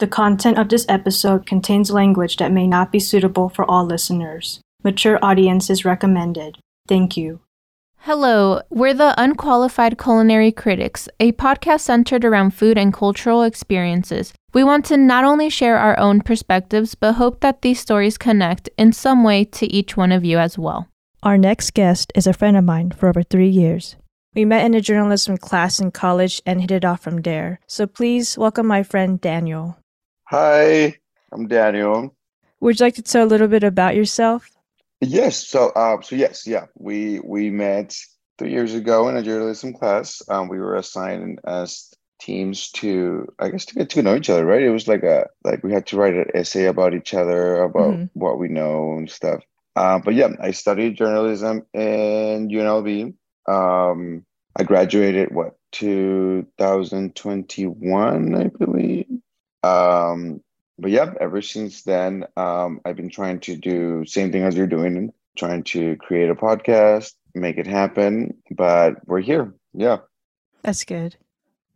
The content of this episode contains language that may not be suitable for all listeners. Mature audience is recommended. Thank you. Hello, we're the Unqualified Culinary Critics, a podcast centered around food and cultural experiences. We want to not only share our own perspectives, but hope that these stories connect in some way to each one of you as well. Our next guest is a friend of mine for over three years. We met in a journalism class in college and hit it off from there. So please welcome my friend Daniel. Hi, I'm Daniel. Would you like to tell a little bit about yourself? Yes. So, uh, so yes, yeah, we we met three years ago in a journalism class. Um, we were assigned as teams to, I guess, to get to know each other. Right? It was like a like we had to write an essay about each other, about mm-hmm. what we know and stuff. Uh, but yeah, I studied journalism in UNLV. Um, I graduated what 2021, I believe. Um, but yeah, ever since then, um, I've been trying to do same thing as you're doing, trying to create a podcast, make it happen. But we're here. Yeah. That's good.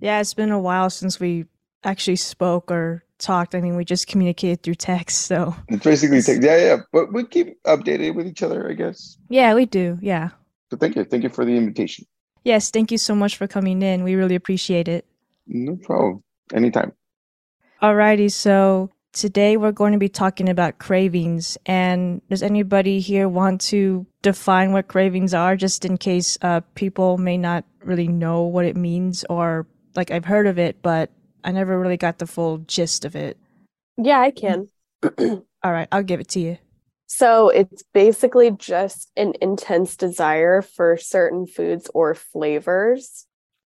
Yeah, it's been a while since we actually spoke or talked. I mean, we just communicated through text, so it's basically text. Yeah, yeah. But we keep updated with each other, I guess. Yeah, we do. Yeah. So thank you. Thank you for the invitation. Yes, thank you so much for coming in. We really appreciate it. No problem. Anytime. Alrighty, so today we're going to be talking about cravings. And does anybody here want to define what cravings are, just in case uh, people may not really know what it means, or like I've heard of it, but I never really got the full gist of it. Yeah, I can. All right, I'll give it to you. So it's basically just an intense desire for certain foods or flavors.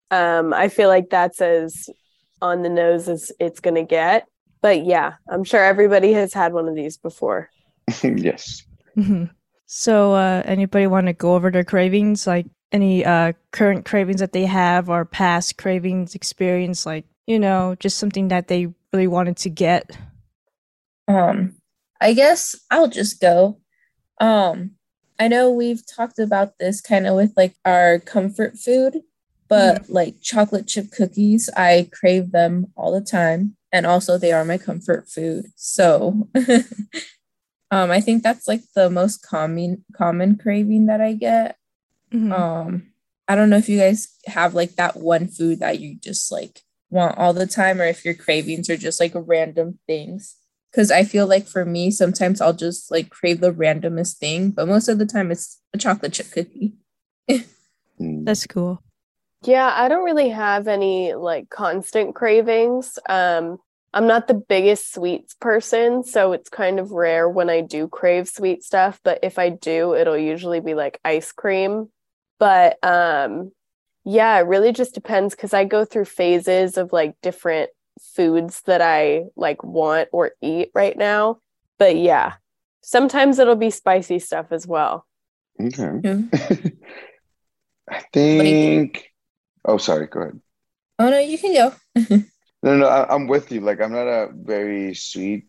Um, I feel like that's as on the nose as it's going to get. But yeah, I'm sure everybody has had one of these before. yes. Mm-hmm. So, uh, anybody want to go over their cravings? Like any uh, current cravings that they have or past cravings experience? Like, you know, just something that they really wanted to get? Um, I guess I'll just go. Um, I know we've talked about this kind of with like our comfort food, but mm-hmm. like chocolate chip cookies, I crave them all the time. And also, they are my comfort food. So, um, I think that's like the most common common craving that I get. Mm-hmm. Um, I don't know if you guys have like that one food that you just like want all the time, or if your cravings are just like random things. Because I feel like for me, sometimes I'll just like crave the randomest thing, but most of the time it's a chocolate chip cookie. That's cool. Yeah, I don't really have any like constant cravings. Um, I'm not the biggest sweets person, so it's kind of rare when I do crave sweet stuff, but if I do, it'll usually be like ice cream. But um yeah, it really just depends cuz I go through phases of like different foods that I like want or eat right now. But yeah, sometimes it'll be spicy stuff as well. Okay. Mm-hmm. I think Oh, sorry. Go ahead. Oh no, you can go. no, no, I, am with you. Like, I'm not a very sweet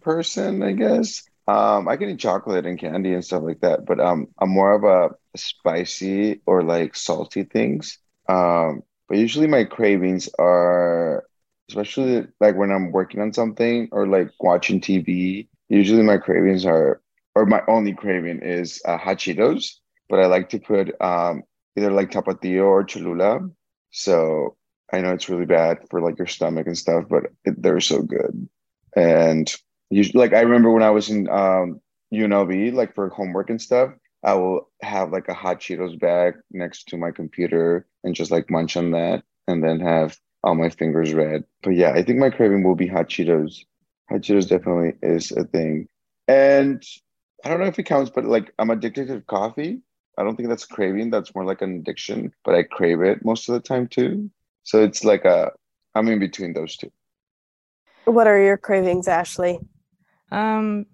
person. I guess. Um, I can eat chocolate and candy and stuff like that, but um, I'm more of a spicy or like salty things. Um, but usually my cravings are, especially like when I'm working on something or like watching TV. Usually my cravings are, or my only craving is uh, hot Cheetos. But I like to put um, either like tapatio or cholula. So I know it's really bad for like your stomach and stuff, but it, they're so good. And usually, like I remember when I was in um, UNLV, like for homework and stuff, I will have like a hot Cheetos bag next to my computer and just like munch on that, and then have all my fingers red. But yeah, I think my craving will be hot Cheetos. Hot Cheetos definitely is a thing, and I don't know if it counts, but like I'm addicted to coffee. I don't think that's craving. That's more like an addiction, but I crave it most of the time too. So it's like a, I'm in between those two. What are your cravings, Ashley? Um,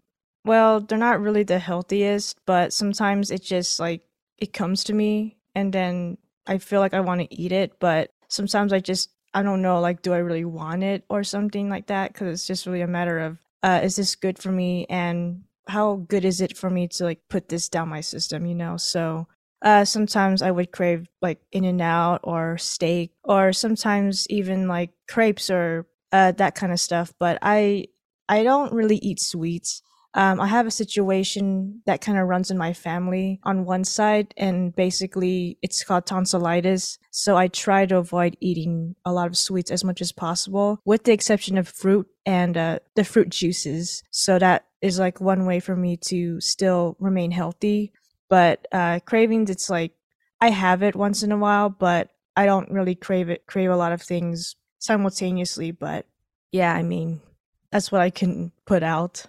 well, they're not really the healthiest, but sometimes it just like it comes to me and then I feel like I want to eat it, but sometimes I just I don't know like do I really want it or something like that cuz it's just really a matter of uh is this good for me and how good is it for me to like put this down my system, you know? So uh, sometimes I would crave like In and Out or steak, or sometimes even like crepes or uh, that kind of stuff. But I I don't really eat sweets. Um, I have a situation that kind of runs in my family on one side, and basically it's called tonsillitis. So I try to avoid eating a lot of sweets as much as possible, with the exception of fruit and uh, the fruit juices. So that is like one way for me to still remain healthy. But uh, cravings, it's like I have it once in a while, but I don't really crave it, crave a lot of things simultaneously. But yeah, I mean, that's what I can put out.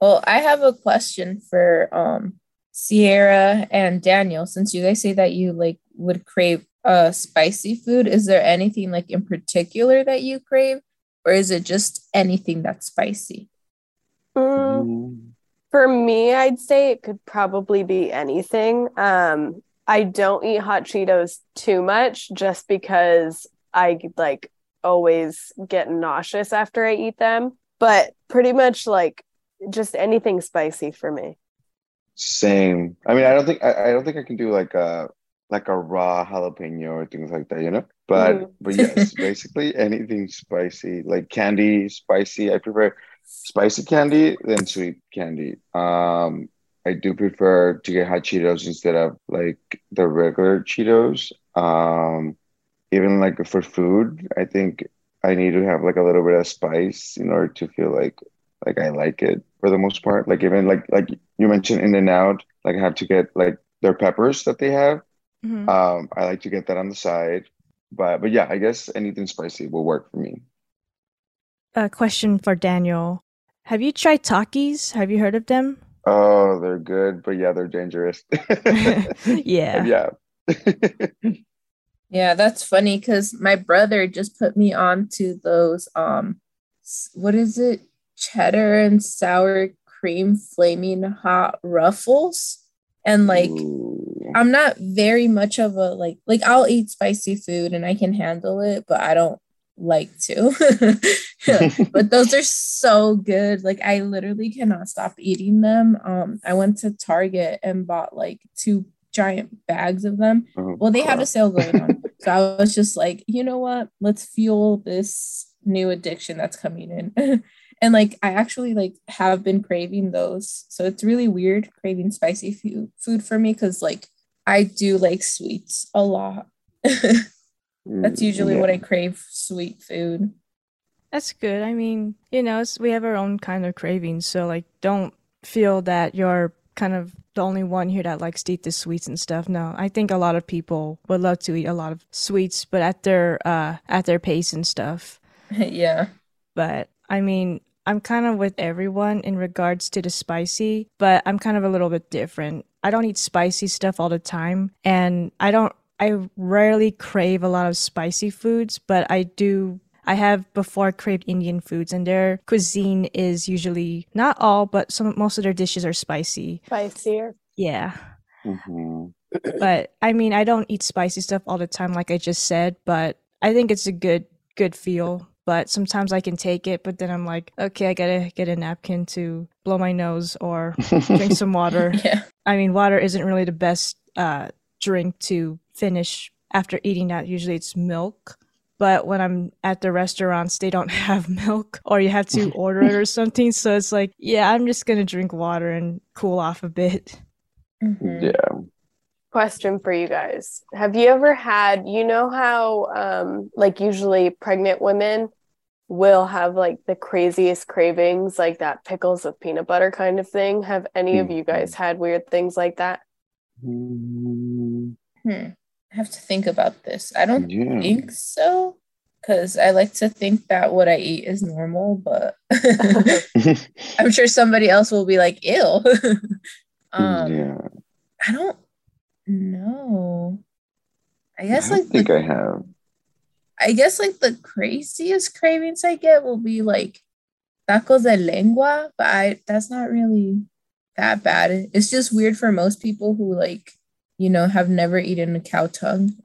Well, I have a question for um Sierra and Daniel. Since you guys say that you like would crave uh spicy food, is there anything like in particular that you crave, or is it just anything that's spicy? Mm, for me, I'd say it could probably be anything. Um, I don't eat hot Cheetos too much just because I like always get nauseous after I eat them. But pretty much like just anything spicy for me. Same. I mean, I don't think I, I don't think I can do like a like a raw jalapeno or things like that, you know. But Mhm. but yes, basically anything spicy, like candy, spicy. I prefer spicy candy than sweet candy. Um, I do prefer to get hot Cheetos instead of like the regular Cheetos. Um, even like for food, I think I need to have like a little bit of spice in order to feel like like I like it for the most part. Like even like like you mentioned In and Out, like I have to get like their peppers that they have. Mhm. Um, I like to get that on the side. But but yeah, I guess anything spicy will work for me. A question for Daniel. Have you tried Takis? Have you heard of them? Oh, they're good, but yeah, they're dangerous. yeah. yeah. Yeah, that's funny because my brother just put me on to those um what is it? Cheddar and sour cream flaming hot ruffles. And like Ooh. I'm not very much of a like like I'll eat spicy food and I can handle it, but I don't like to. but those are so good. Like I literally cannot stop eating them. Um I went to Target and bought like two giant bags of them. Oh, Well, they had a sale going on. so I was just like, you know what? Let's fuel this new addiction that's coming in. and like I actually like have been craving those. So it's really weird craving spicy food food for me cuz like I do like sweets a lot. that's Mm, usually yeah. what I crave sweet food. That's good. I mean, you know, it's, we have our own kind of cravings, so like, don't feel that you're kind of the only one here that likes to eat the sweets and stuff. No, I think a lot of people would love to eat a lot of sweets, but at their uh at their pace and stuff. yeah. But I mean, I'm kind of with everyone in regards to the spicy, but I'm kind of a little bit different. I don't eat spicy stuff all the time, and I don't. I rarely crave a lot of spicy foods, but I do. I have before craved Indian foods, and their cuisine is usually not all, but some most of their dishes are spicy. Spicier. Yeah, Mhm. but I mean, I don't eat spicy stuff all the time, like I just said. But I think it's a good good feel. But sometimes I can take it, but then I'm like, okay, I gotta get a napkin to blow my nose or drink some water. Yeah. I mean, water isn't really the best uh, drink to finish after eating that. Usually it's milk. But when I'm at the restaurants, they don't have milk or you have to order it or something. So it's like, yeah, I'm just going to drink water and cool off a bit. Mhm. Yeah. Question for you guys. Have you ever had, you know how um like usually pregnant women will have like the craziest cravings, like that pickles with peanut butter kind of thing? Have any of you guys had weird things like that? Mm, Hmm. I have to think about this. I don't Yeah. think so because I like to think that what I eat is normal, but I'm sure somebody else will be like, ill. um, yeah. I don't know. I guess I like think the, I have. I guess like the craziest cravings I get will be like tacos de lengua, but I that's not really that bad. It's just weird for most people who like you know have never eaten a cow tongue.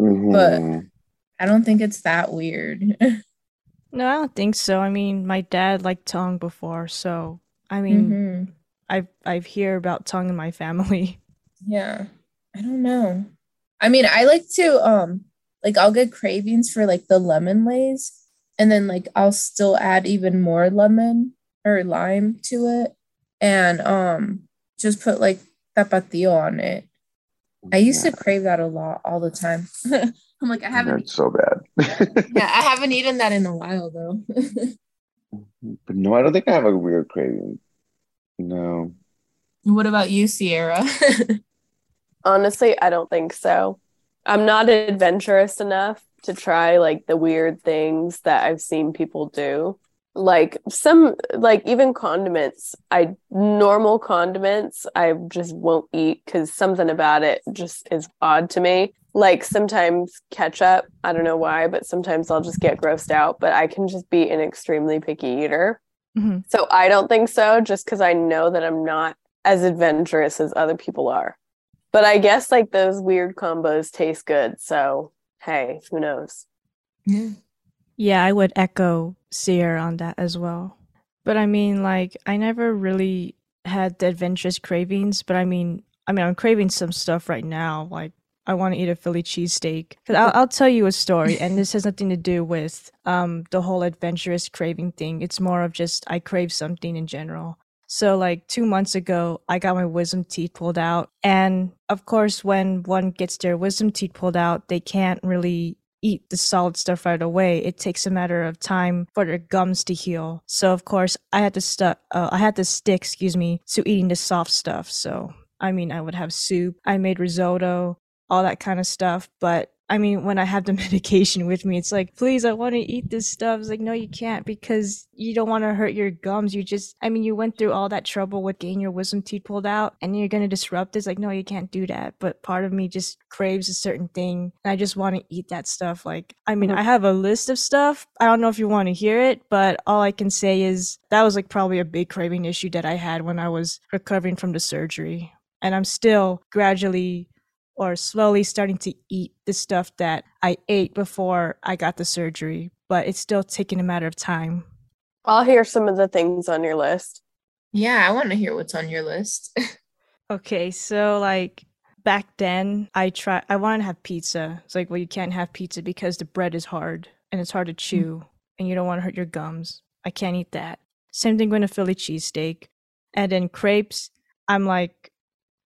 Mhm. I don't think it's that weird. No, I don't think so. I mean, my dad liked tongue before. So, I mean, Mhm. I've, I've hear about tongue in my family. Yeah. I don't know. I mean, I like to um like I'll get cravings for like the lemon lays and then like I'll still add even more lemon or lime to it and um just put like tapatio on it. I used to crave that a lot all the time. I'm like I haven't That's so bad. yeah, I haven't eaten that in a while though. but no, I don't think I have a weird craving. No. what about you, Sierra? Honestly, I don't think so. I'm not adventurous enough to try like the weird things that I've seen people do. Like some like even condiments, I normal condiments I just won't eat cuz something about it just is odd to me. Like sometimes ketchup, I don't know why, but sometimes I'll just get grossed out, but I can just be an extremely picky eater. Mhm. So I don't think so just cuz I know that I'm not as adventurous as other people are. But I guess like those weird combos taste good. So hey, who knows? yeah. Yeah, I would echo Sierra on that as well. But I mean, like, I never really had the adventurous cravings. But I mean, I mean, I'm craving some stuff right now. Like, I want to eat a Philly cheesesteak. But I'll, I'll tell you a story, and this has nothing to do with um the whole adventurous craving thing. It's more of just I crave something in general. So, like two months ago, I got my wisdom teeth pulled out. And of course, when one gets their wisdom teeth pulled out, they can't really eat the solid stuff right away. It takes a matter of time for their gums to heal. So, of course, I had to stu- uh, I had to stick, excuse me, to eating the soft stuff. So, I mean, I would have soup, I made risotto, all that kind of stuff. But I mean, when I have the medication with me, it's like, please, I want to eat this stuff. It's like, no, you can't because you don't want to hurt your gums. You just, I mean, you went through all that trouble with getting your wisdom teeth pulled out and you're going to disrupt. It's like, no, you can't do that. But part of me just craves a certain thing and I just want to eat that stuff. Like, I mean, Mhm. I have a list of stuff. I don't know if you want to hear it, but all I can say is that was like probably a big craving issue that I had when I was recovering from the surgery. And I'm still gradually or slowly starting to eat the stuff that I ate before I got the surgery, but it's still taking a matter of time. I'll hear some of the things on your list. Yeah, I want to hear what's on your list. Okay, so like back then I try I wanted to have pizza. It's like, well, you can't have pizza because the bread is hard and it's hard to mm. chew and you don't want to hurt your gums. I can't eat that. Same thing with a Philly cheesesteak. And then crepes, I'm like,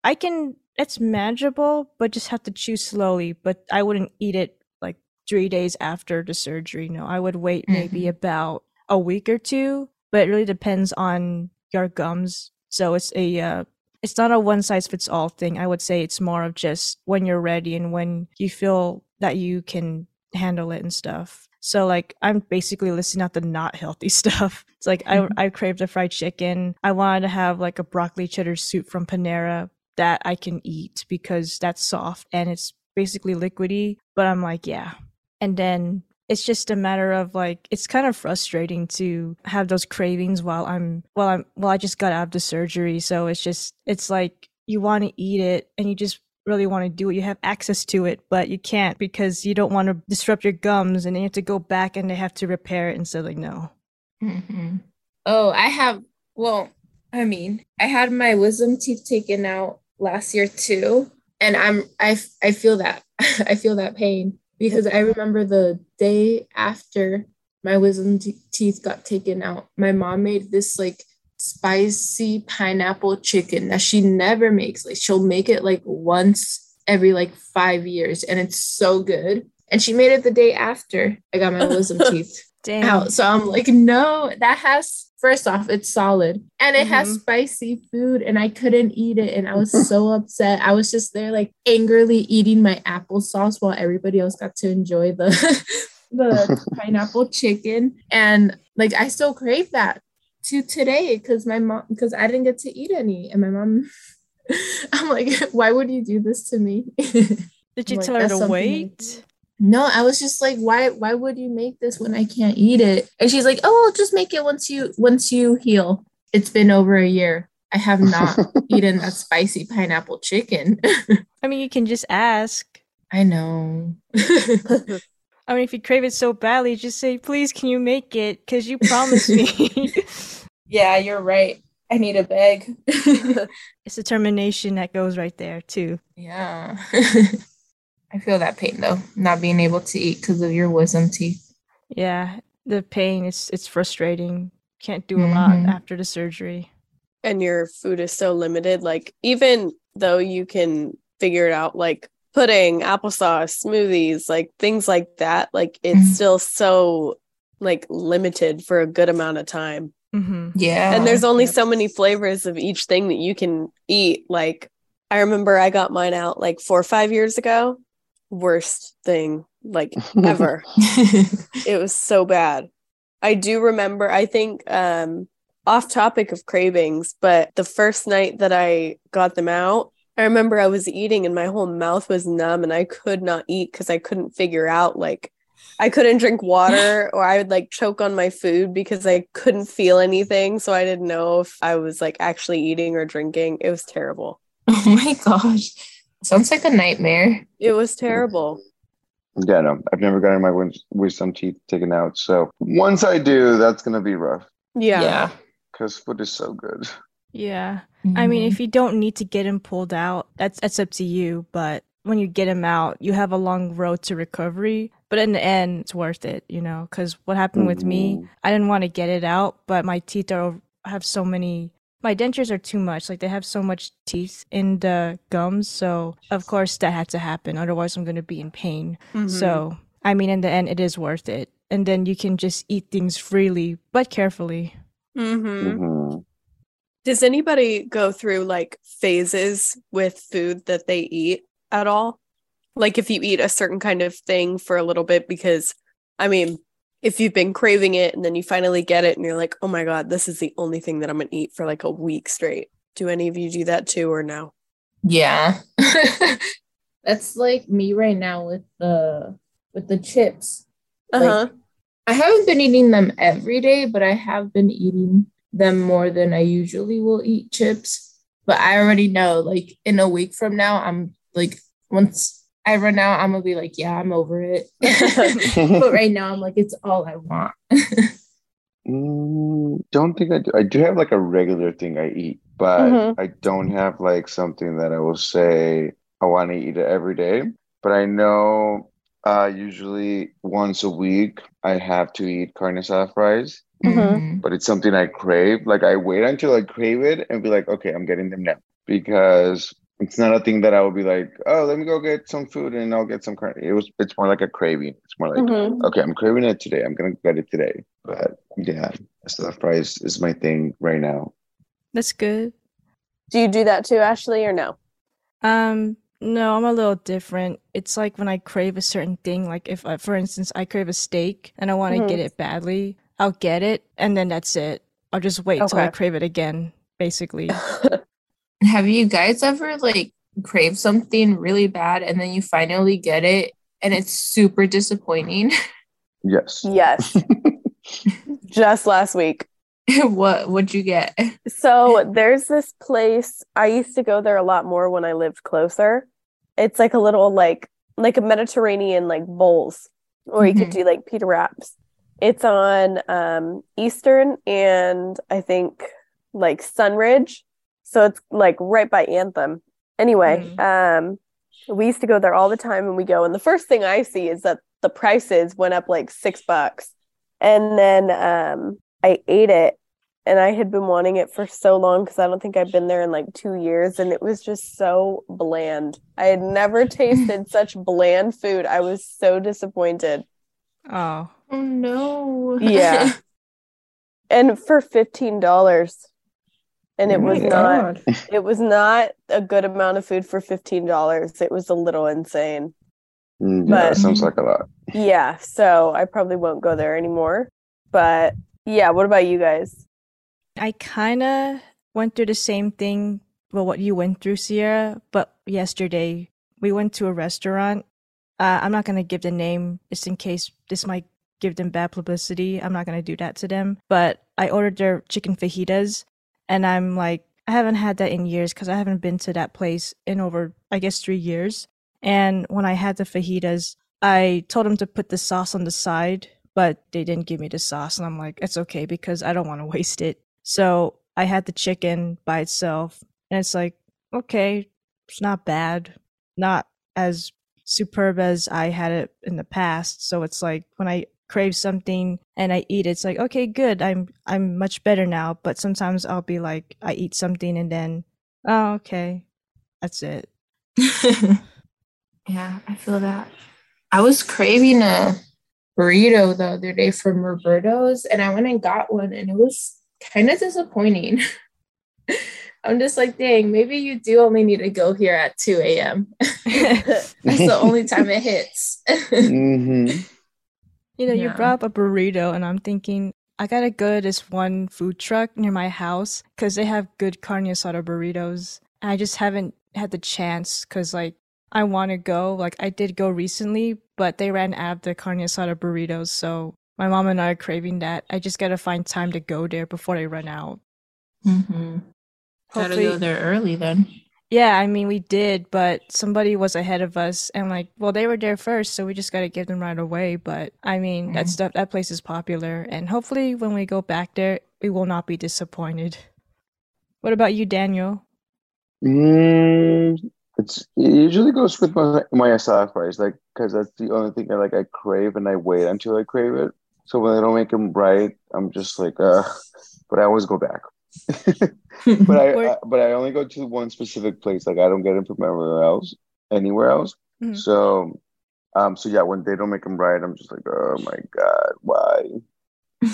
I can it's manageable, but just have to chew slowly. But I wouldn't eat it like three days after the surgery. No, I would wait maybe Mhm. about a week or two. But it really depends on your gums. So it's a uh, it's not a one size fits all thing. I would say it's more of just when you're ready and when you feel that you can handle it and stuff. So like I'm basically listing out the not healthy stuff. It's like Mhm. I I craved a fried chicken. I wanted to have like a broccoli cheddar soup from Panera that I can eat because that's soft and it's basically liquidy. But I'm like, yeah. And then it's just a matter of like it's kind of frustrating to have those cravings while I'm while I'm well I just got out of the surgery so it's just it's like you want to eat it and you just really want to do it you have access to it but you can't because you don't want to disrupt your gums and then you have to go back and they have to repair it and so like no Mhm. Oh, I have. Well, I mean, I had my wisdom teeth taken out last year too, and I'm I I feel that I feel that pain because I remember the day after my wisdom te- teeth got taken out, my mom made this like spicy pineapple chicken that she never makes. Like she'll make it like once every like five years, and it's so good. And she made it the day after I got my wisdom teeth out. So I'm like, no, that has first off, it's solid and it has Mhm. spicy food, and I couldn't eat it. And I was so upset. I was just there like angrily eating my applesauce while everybody else got to enjoy the the pineapple chicken. And like I still crave that to today because my mom because I didn't get to eat any. And my mom I'm like, why would you do this to me? did you tell her to wait. No, I was just like, why why would you make this when I can't eat it? And she's like, Oh, I'll just make it once you once you heal. It's been over a year. I have not eaten that spicy pineapple chicken. i mean you can just ask I know. i mean if you crave it so badly just say please can you make it because you promised me yeah, you're right. I need a beg. it's determination that goes right there too yeah. I feel that pain though, not being able to eat because of your wisdom teeth. Yeah. The pain it's it's frustrating. Can't do a lot Mhm. after the surgery. and your food is so limited like even though you can figure it out like pudding applesauce smoothies like things like that like it's Mhm. still so like limited for a good amount of time Mm-hmm. Yeah. and there's only Yep. so many flavors of each thing that you can eat like i remember i got mine out like four or five years ago worst thing like ever. It was so bad. I do remember i think um off topic of cravings but the first night that i got them out i remember i was eating and my whole mouth was numb and i could not eat because i couldn't figure out like i couldn't drink water or i would like choke on my food because i couldn't feel anything. So i didn't know if i was like actually eating or drinking. It was terrible. Oh my gosh. Sounds like a nightmare. it was terrible Yeah, no, I've never gotten my wis- wisdom teeth taken out. So once I do, that's gonna be rough yeah, because food is so good. Yeah. I mean, Mhm. if you don't need to get him pulled out, that's that's up to you. But when you get him out, you have a long road to recovery. But in the end, it's worth it, you know. Because what happened with me, Mhm. I didn't want to get it out, but my teeth are have so many. My dentures are too much. Like they have so much teeth in the gums. So of course that had to happen. Otherwise, I'm gonna be in pain. Mhm. So I mean, in the end, it is worth it. And then you can just eat things freely, but carefully. Mhm. Mhm. Does anybody go through like phases with food that they eat at all? Like if you eat a certain kind of thing for a little bit, because I mean, if you've been craving it and then you finally get it and you're like, oh my God, this is the only thing that I'm going to eat for like a week straight. Do any of you do that too or no? Yeah. That's like me right now with the with the chips. Uh huh. I haven't been eating them every day, but I have been eating them more than I usually will eat chips. But I already know, like in a week from now, I'm like, once I run out, I'm gonna be like, yeah, I'm over it. but right now, I'm like, it's all I want. Mm, don't think I do. I do have like a regular thing I eat, but Mhm. I don't have like something that I will say I want to eat it every day. But I know uh, usually once a week I have to eat carne asada fries, Mhm. but it's something I crave. Like I wait until I crave it and be like, okay, I'm getting them now because it's not a thing that I will be like, oh, let me go get some food and I'll get some carne. It was. It's more like a craving. It's more like Mhm. okay, I'm craving it today. I'm gonna get it today. But yeah, stuffed fries is my thing right now. That's good. Do you do that too, Ashley, or no? Um, no, I'm a little different. It's like when I crave a certain thing, like if, I, for instance, I crave a steak and I want to Mhm. get it badly, I'll get it and then that's it. I'll just wait till I crave it again, basically. Have you guys ever like crave something really bad and then you finally get it and it's super disappointing? Yes. yes. Just last week. what would you get? So there's this place I used to go there a lot more when I lived closer. It's like a little like like a Mediterranean like bowls, or you could Mhm. do like pita wraps. It's on um Eastern and I think like Sunridge, so it's like right by Anthem. Anyway, um, we used to go there all the time, and we go, and the first thing I see is that the prices went up like six bucks, and then um, I ate it and I had been wanting it for so long because I don't think I've been there in like two years, and it was just so bland. I had never tasted such bland food. I was so disappointed. oh, Oh no. Yeah. And for fifteen dollars, and it Oh my was not. It was not a good amount of food for fifteen dollars. It was a little insane. Mm, yeah, But- sounds like a lot. Yeah, so I probably won't go there anymore. But yeah, what about you guys? I kind of went through the same thing, well, what you went through, Sierra, but yesterday we went to a restaurant. Uh, I'm not going to give the name just in case this might give them bad publicity. I'm not going to do that to them. But I ordered their chicken fajitas, and I'm like, I haven't had that in years because I haven't been to that place in over, I guess, three years. And when I had the fajitas, I told them to put the sauce on the side, but they didn't give me the sauce. And I'm like, it's okay because I don't want to waste it. So I had the chicken by itself, and it's like, okay, it's not bad. Not as superb as I had it in the past. So it's like when I crave something and I eat it, it's like, okay, good. I'm I'm much better now. But sometimes I'll be like I eat something and then oh okay. That's it. yeah, I feel that. I was craving a burrito the other day from Roberto's and I went and got one and it was kind of disappointing. I'm just like, dang, maybe you do only need to go here at 2 a.m. That's the only time it hits. hmm You know, you Yeah. brought up a burrito, and I'm thinking I gotta go to this one food truck near my house because they have good carne asada burritos. And I just haven't had the chance because, like, I want to go. Like, I did go recently, but they ran out of the carne asada burritos. So my mom and I are craving that. I just gotta find time to go there before they run out. mm-hmm. Gotta Hopefully- go there early then. Yeah, I mean, we did, but somebody was ahead of us, and like, well, they were there first, so we just gotta give them right away. But I mean, that Mhm. stuff, that place is popular, and hopefully, when we go back there, we will not be disappointed. What about you, Daniel? Mm, it's it usually goes with my my asada fries, like because that's the only thing I like I crave and I wait until I crave it. So when they don't make them right, I'm just like, uh, but I always go back. But I, I but I only go to one specific place. Like I don't get them from anywhere else, anywhere else. Mhm. So, um, so yeah, when they don't make them right, I'm just like, oh my God, why?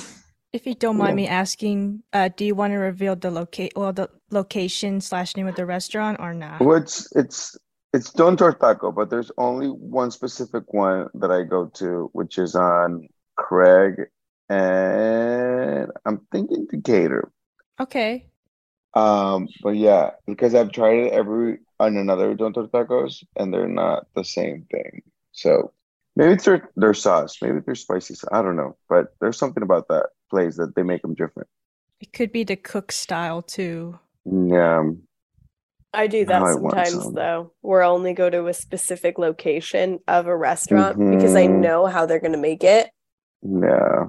If you don't mind Yeah. me asking, uh, do you want to reveal the locate, well, the location slash name of the restaurant or not? Well, it's it's it's Don Tortaco, but there's only one specific one that I go to, which is on Craig and I'm thinking Decatur. Okay. Um, but yeah, because I've tried it every on another Don Tacos, and they're not the same thing. So maybe it's their their sauce, maybe their spicy sauce. I don't know, but there's something about that place that they make them different. It could be the cook style too. Yeah. I do that I sometimes though, where I only go to a specific location of a restaurant because I Mhm. know how they're going to make it. Yeah.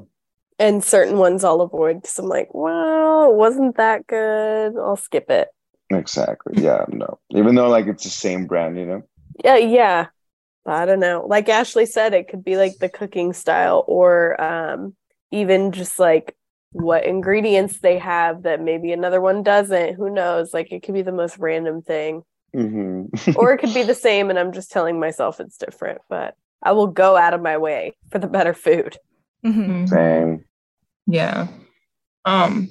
And certain ones I'll avoid because I'm like, well, it wasn't that good. I'll skip it. Exactly. Yeah, no. Even though like it's the same brand, you know? Yeah, yeah. I don't know. Like Ashley said, it could be like the cooking style or um even just like what ingredients they have that maybe another one doesn't. Who knows? Like it could be the most random thing. hmm Or it could be the same and I'm just telling myself it's different, but I will go out of my way for the better food. Mhm. Mhm. Same. Yeah. Um,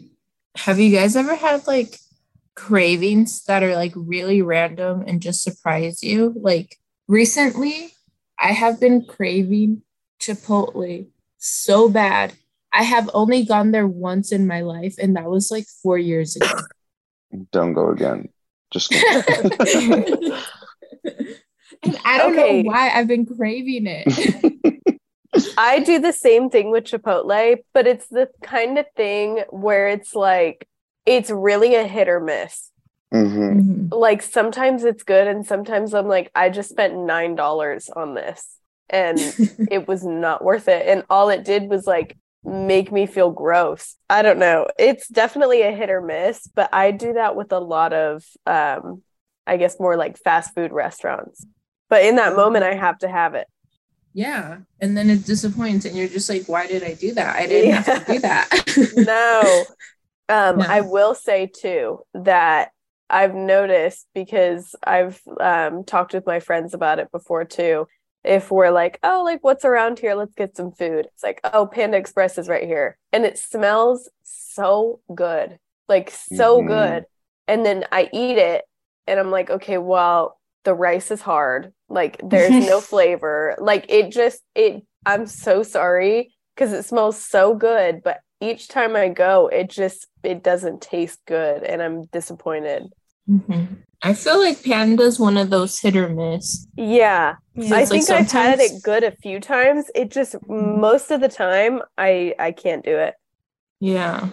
have you guys ever had like cravings that are like really random and just surprise you? Like recently, I have been craving Chipotle so bad. I have only gone there once in my life, and that was like four years ago. Don't go again. Just and I don't Okay. know why I've been craving it. I do the same thing with Chipotle, but it's the kind of thing where it's like it's really a hit or miss. hmm Mhm. Like sometimes it's good and sometimes I'm like I just spent $9 on this and it was not worth it and all it did was like make me feel gross. I don't know. It's definitely a hit or miss, but I do that with a lot of um I guess more like fast food restaurants. But in that moment I have to have it. Yeah. And then it disappoints, and you're just like, why did I do that? I didn't have to do that. no. Um, No. I will say too that I've noticed because I've um, talked with my friends about it before too. If we're like, oh, like what's around here? Let's get some food. It's like, oh, Panda Express is right here. And it smells so good, like so Mhm. good. And then I eat it and I'm like, okay, well, the rice is hard. Like there's no flavor. Like it just, it, I'm so sorry because it smells so good but each time i go it just it doesn't taste good and i'm disappointed Mhm. I feel like Panda's one of those hit or miss. yeah Yeah. i It's like think i've had it good a few times it just most of the time i i can't do it Yeah.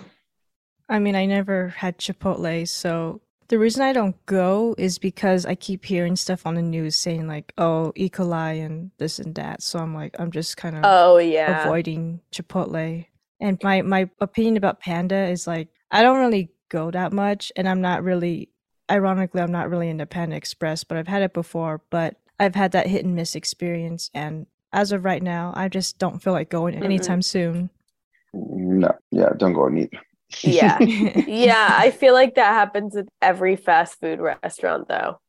I mean, I never had Chipotle, so the reason I don't go is because I keep hearing stuff on the news saying like, "Oh, E. coli and this and that." So I'm like, I'm just kind of oh yeah avoiding Chipotle. And my my opinion about Panda is like, I don't really go that much, and I'm not really, ironically, I'm not really into Panda Express, but I've had it before. But I've had that hit and miss experience, and as of right now, I just don't feel like going mm-hmm. anytime soon. No, yeah, don't go and eat. Yeah. yeah, I feel like that happens at every fast food restaurant though.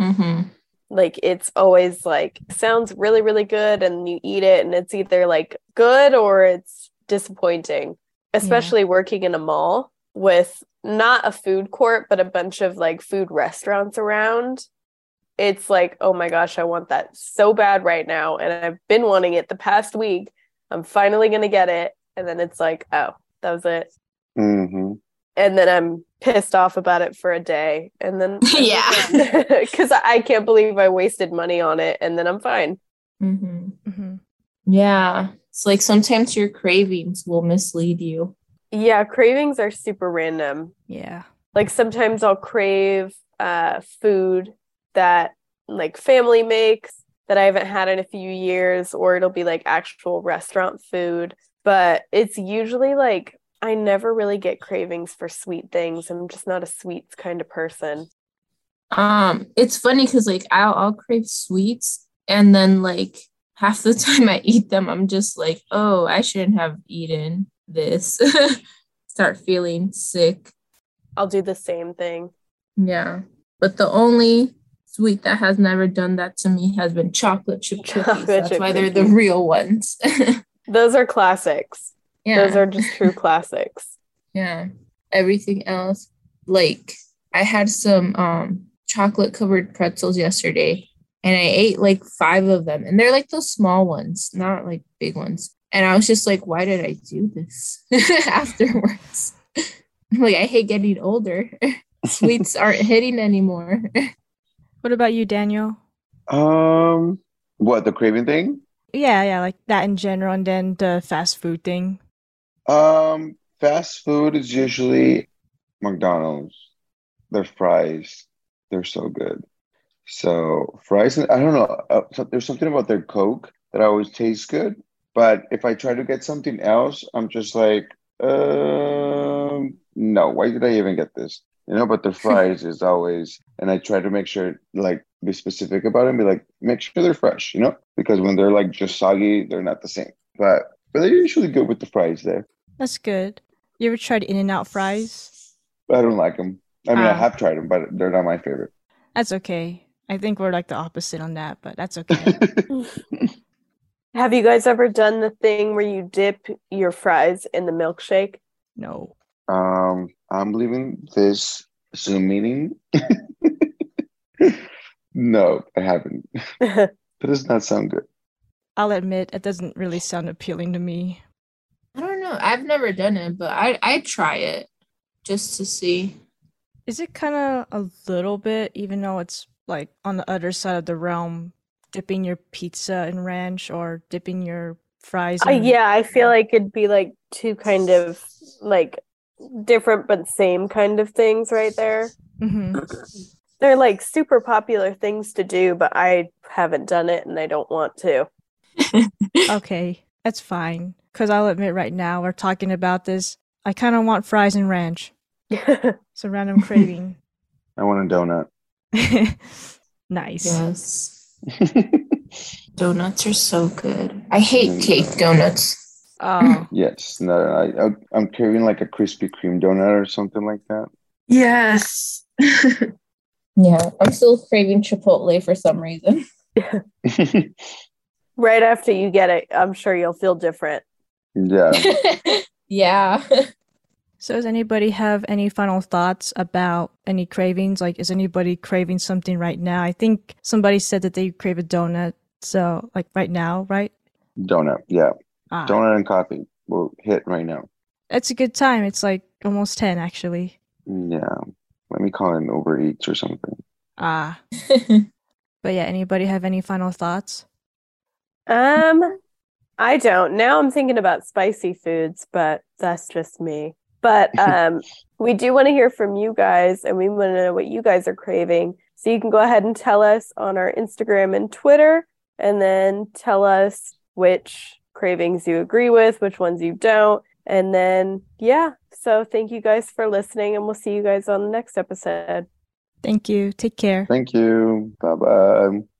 Mm-hmm. Like it's always like sounds really really good and you eat it and it's either like good or it's disappointing. Especially working in a mall with not a food court but a bunch of like food restaurants around. It's like, "Oh my gosh, I want that so bad right now and I've been wanting it the past week. I'm finally going to get it." And then it's like, "Oh, that was it." Hmm and then I'm pissed off about it for a day, and then Yeah. because I can't believe I wasted money on it, and then I'm fine. Mm-hmm. hmm Yeah. It's like sometimes your cravings will mislead you. Yeah, cravings are super random. Yeah. Like sometimes I'll crave uh, food that like family makes that I haven't had in a few years, or it'll be like actual restaurant food. But it's usually like I never really get cravings for sweet things. I'm just not a sweets kind of person. Um, it's funny because like I'll I'll crave sweets and then like half the time I eat them, I'm just like, oh, I shouldn't have eaten this. Start feeling sick. I'll do the same thing. Yeah. But the only sweet that has never done that to me has been chocolate chip cookies. Chocolate That's chip why they're the real ones. Those are classics. Yeah. Those are just true classics. Yeah. Everything else, like I had some um chocolate covered pretzels yesterday and I ate like five of them. And they're like those small ones, not like big ones. And I was just like, why did I do this afterwards? Like, I hate getting older. Sweets aren't hitting anymore. What about you, Daniel? Um, what the craving thing? Yeah, yeah, like that in general, and then the fast food thing. Um, fast food is usually McDonald's. Their fries, they're so good. So fries, I don't know. Uh, so there's something about their Coke that always tastes good. But if I try to get something else, I'm just like, um, no. Why did I even get this? You know. But the fries is always, and I try to make sure, like, be specific about it and be like, make sure they're fresh. You know, because when they're like just soggy, they're not the same. But but they're usually good with the fries there. That's good. You ever tried In and Out fries? I don't like them. I mean, I Ah. have tried them, but they're not my favorite. That's okay. I think we're like the opposite on that, but that's okay. Have you guys ever done the thing where you dip your fries in the milkshake? no. um, I'm leaving this Zoom meeting. no, I haven't. That does not sound good. I'll admit it doesn't really sound appealing to me. I don't know. I've never done it, but I I try it just to see. Is it kind of a little bit, even though it's like on the other side of the realm, dipping your pizza in ranch or dipping your fries Uh, yeah, I feel like it'd be like two kind of like different but same kind of things right there. hmm They're like super popular things to do, but I haven't done it and I don't want to. Okay, that's fine. Because I'll admit right now, we're talking about this. I kind of want fries and ranch. It's a random craving. I want a donut. nice. Yes. Donuts are so good. I hate mm. cake donuts. Oh, yes, no, I, I, I'm craving like a Krispy Kreme donut or something like that. Yes. yeah, I'm still craving Chipotle for some reason. right after you get it, I'm sure you'll feel different. Yeah. yeah. so does anybody have any final thoughts about any cravings? Like, is anybody craving something right now? I think somebody said that they crave a donut. So, like right now, right? Donut. Yeah. Ah, Donut and coffee will hit right now. It's a good time. It's like almost 10, actually. Yeah. Let me call in Uber Eats or something. Ah. But yeah, anybody have any final thoughts? Um, I don't. Now I'm thinking about spicy foods, but that's just me. But um, we do want to hear from you guys, and we want to know what you guys are craving. So you can go ahead and tell us on our Instagram and Twitter, and then tell us which cravings you agree with, which ones you don't. And then, yeah. So thank you guys for listening, and we'll see you guys on the next episode. Thank you. Take care. Thank you. Bye bye.